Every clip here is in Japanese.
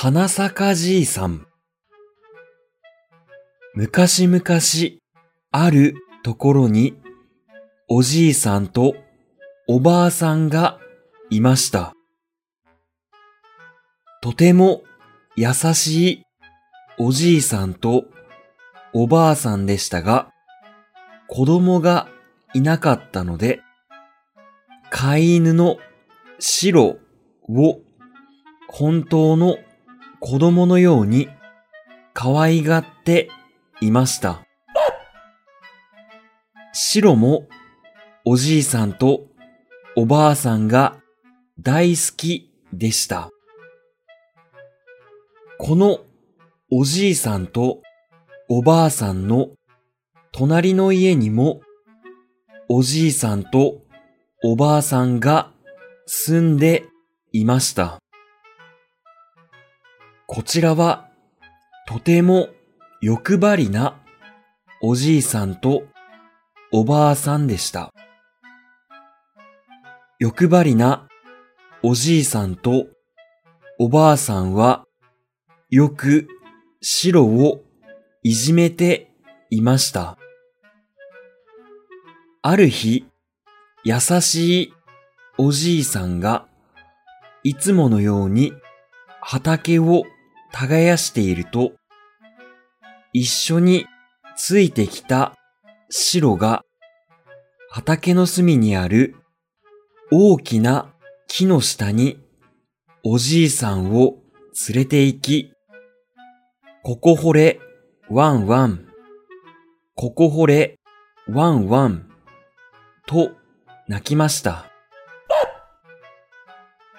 花坂じいさん。昔々あるところにおじいさんとおばあさんがいました。とても優しいおじいさんとおばあさんでしたが、子供がいなかったので、飼い犬のシロを本当の子供のように可愛がっていました。シロもおじいさんとおばあさんが大好きでした。このおじいさんとおばあさんの隣の家にもおじいさんとおばあさんが住んでいました。こちらはとても欲張りなおじいさんとおばあさんでした。欲張りなおじいさんとおばあさんはよく白をいじめていました。ある日、優しいおじいさんがいつものように畑を耕していると、一緒についてきた白が畑の隅にある大きな木の下におじいさんを連れて行き、ここ掘れ、ワンワン。ここ掘れ、ワンワン。と泣きました。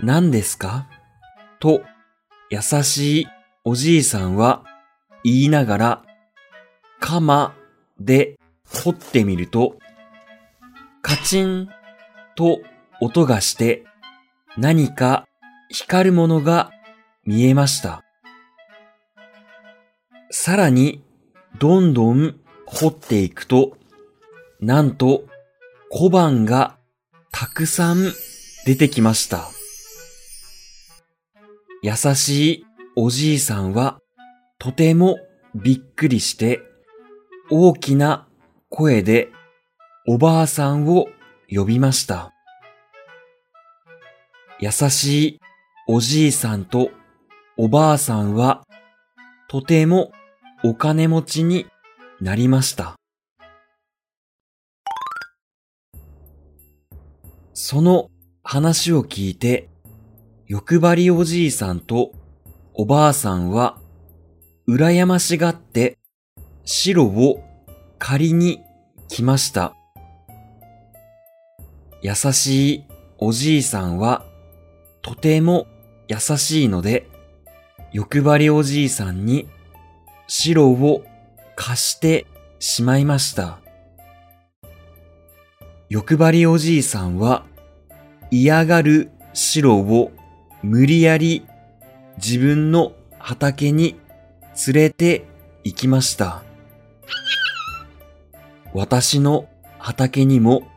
何ですか？と優しいおじいさんは言いながら、鎌で掘ってみると、カチンと音がして何か光るものが見えました。さらに、どんどん掘っていくと、なんと小判がたくさん出てきました。優しいおじいさんはとてもびっくりして大きな声でおばあさんを呼びました。優しいおじいさんとおばあさんはとてもお金持ちになりました。その話を聞いて、欲張りおじいさんとおばあさんは、羨ましがって白を借りに来ました。優しいおじいさんは、とても優しいので、欲張りおじいさんに白を貸してしまいました。欲張りおじいさんは嫌がる白を無理やり自分の畑に連れて行きました。私の畑にも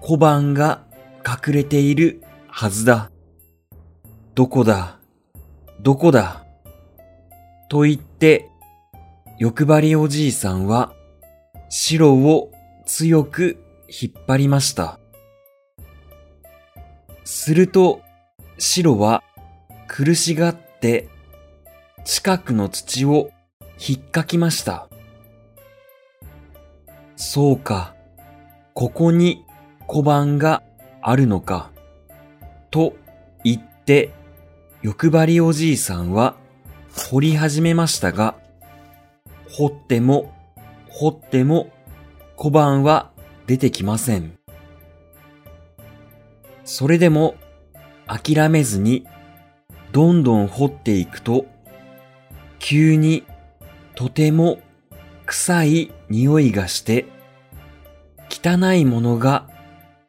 小判が隠れているはずだ。どこだ？どこだ？と言って欲張りおじいさんは白を強く引っ張りました。すると白は苦しがっって近くの土を引っかきました。そうか、ここに小判があるのか、と言って欲張りおじいさんは掘り始めましたが、掘っても掘っても小判は出てきません。それでも諦めずにどんどん掘っていくと、急にとても臭い匂いがして、汚いものが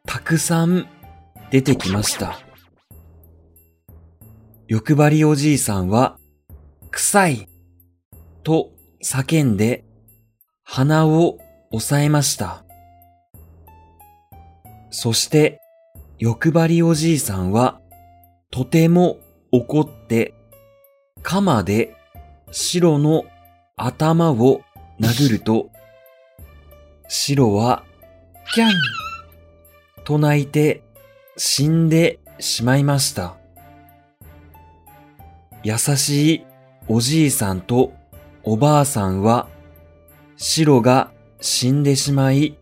たくさん出てきました。欲張りおじいさんは、臭いと叫んで鼻を押さえました。そして欲張りおじいさんはとても怒って鎌で白の頭を殴ると、白は、キャンと泣いて死んでしまいました。優しいおじいさんとおばあさんは、白が死んでしまい、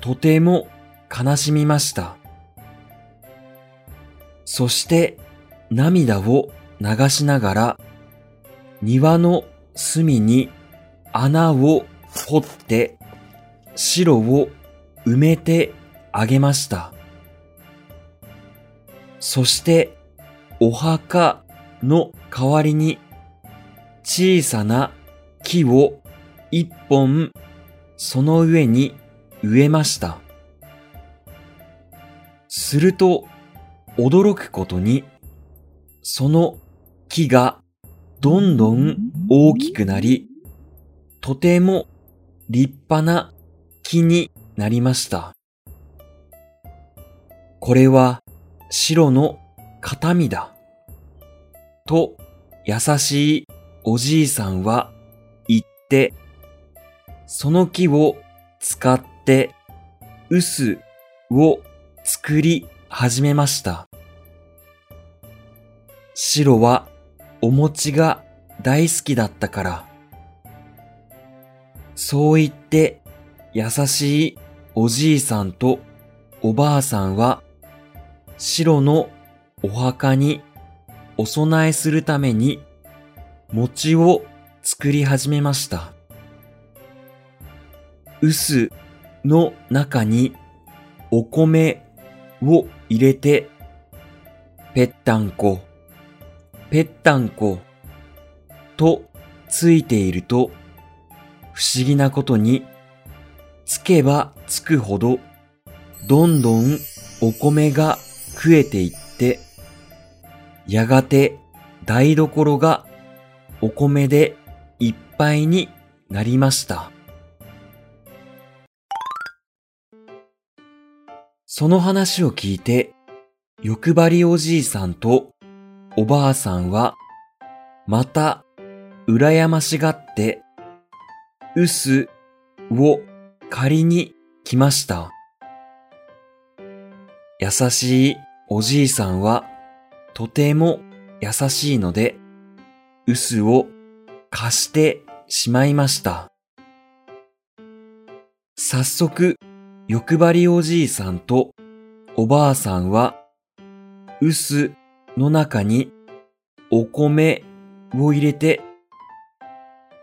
とても悲しみました。そして涙を流しながら、庭の隅に穴を掘って白を埋めてあげました。そしてお墓の代わりに小さな木を一本その上に植えました。すると驚くことにその木がどんどん大きくなりとても立派な木になりました。これは白の形見だ。と優しいおじいさんは言って、その木を使って臼を作り始めました。白はお餅が大好きだったから、そう言って優しいおじいさんとおばあさんは白のお墓にお供えするために餅を作り始めました。臼の中にお米を入れてぺったんこ、ぺったんことついていると不思議なことにつけばつくほどどんどんお米が増えていって、やがて台所がお米でいっぱいになりました。その話を聞いて、欲張りおじいさんとおばあさんは、また、羨ましがって、臼を借りに来ました。優しいおじいさんはとても優しいので、臼を貸してしまいました。早速、欲張りおじいさんとおばあさんは、臼の中にお米を入れて、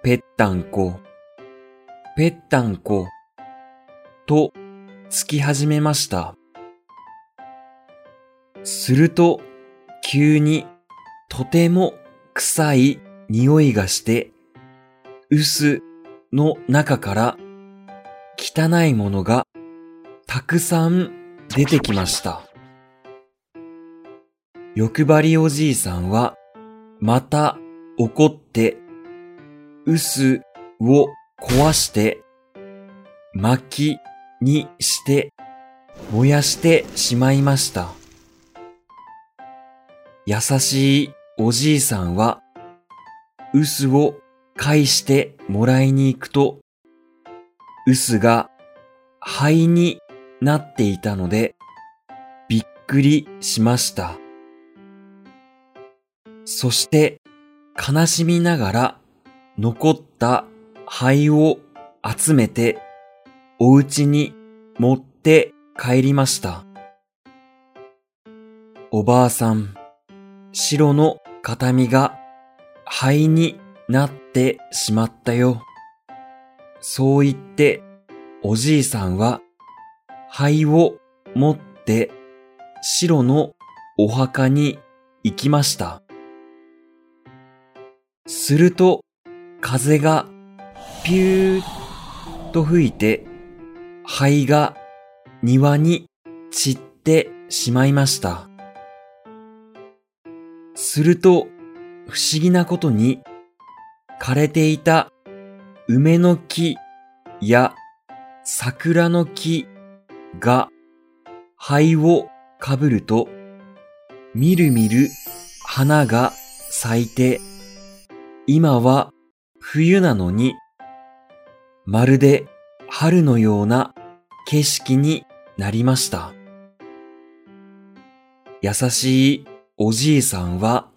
ぺったんこ、ぺったんこ、とつき始めました。すると、急にとても臭い匂いがして、臼の中から汚いものがたくさん出てきました。欲張りおじいさんはまた怒って臼を壊して薪にして燃やしてしまいました。優しいおじいさんは、臼を返してもらいに行くと、臼が灰になっていたので、びっくりしました。そして悲しみながら残った灰を集めてお家に持って帰りました。おばあさん、白の形見が灰になってしまったよ。そう言っておじいさんは灰を持って白のお墓に行きました。すると風がピューッと吹いて灰が庭に散ってしまいました。すると、不思議なことに、枯れていた梅の木や桜の木が灰をかぶると、みるみる花が咲いて今は冬なのに、まるで春のような景色になりました。優しいおじいさんは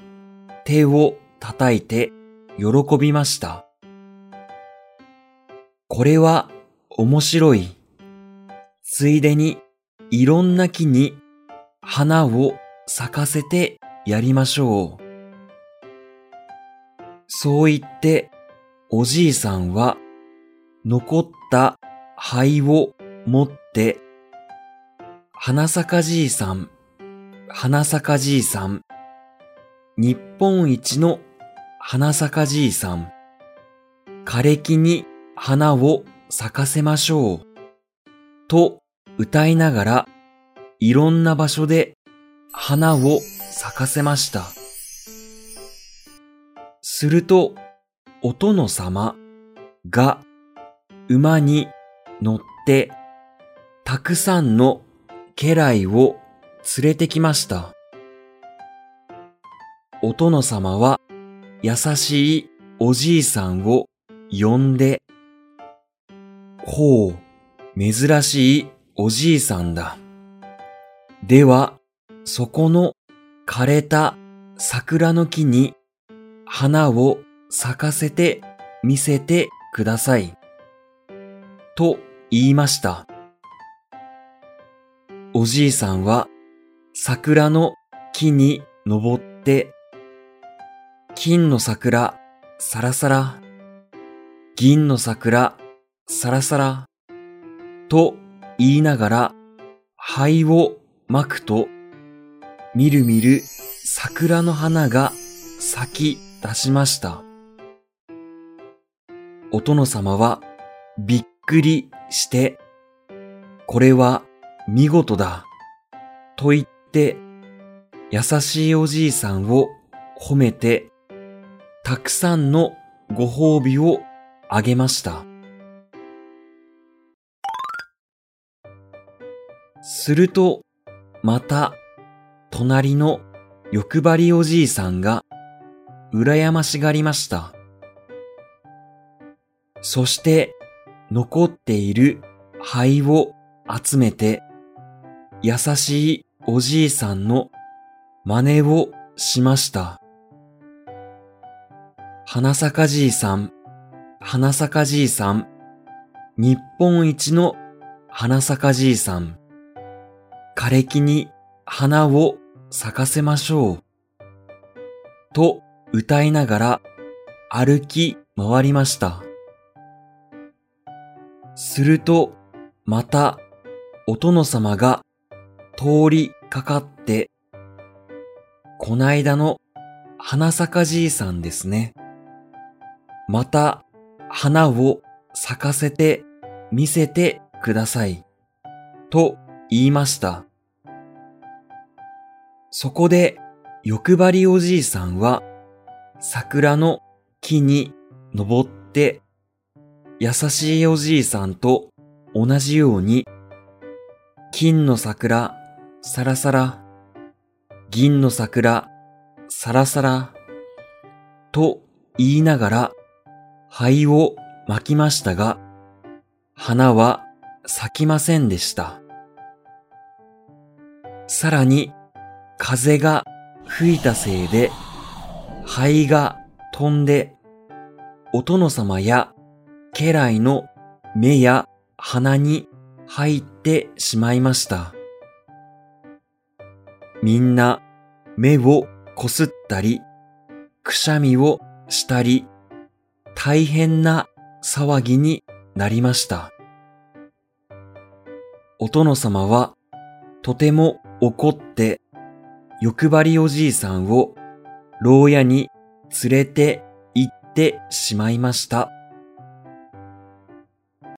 手を叩いて喜びました。これは面白い。ついでにいろんな木に花を咲かせてやりましょう。そう言っておじいさんは残った灰を持って花咲じいさん、花咲じいさん、日本一の花咲じいさん、枯れ木に花を咲かせましょう。と歌いながらいろんな場所で花を咲かせました。すると、お殿様が馬に乗ってたくさんの家来を連れてきました。お殿様は優しいおじいさんを呼んで、ほう、珍しいおじいさんだ。では、そこの枯れた桜の木に花を咲かせて見せてください。と言いました。おじいさんは桜の木に登って金の桜、さらさら。銀の桜、さらさら。と言いながら、灰をまくと、みるみる桜の花が咲き出しました。お殿様はびっくりして、これは見事だ、と言って、優しいおじいさんを褒めてたくさんのご褒美をあげました。すると、また、隣の欲張りおじいさんが、羨ましがりました。そして、残っている灰を集めて、優しいおじいさんの真似をしました。花咲じいさん、花咲じいさん、日本一の花咲じいさん、枯れ木に花を咲かせましょう。と歌いながら歩き回りました。すると、また、お殿様が通りかかって、こないだの花咲じいさんですね。また花を咲かせて見せてください。と言いました。そこで欲張りおじいさんは桜の木に登って優しいおじいさんと同じように金の桜さらさら銀の桜さらさらと言いながら灰を巻きましたが、花は咲きませんでした。さらに、風が吹いたせいで、灰が飛んで、お殿様や家来の目や鼻に入ってしまいました。みんな目をこすったり、くしゃみをしたり大変な騒ぎになりました。お殿様はとても怒って欲張りおじいさんを牢屋に連れて行ってしまいました。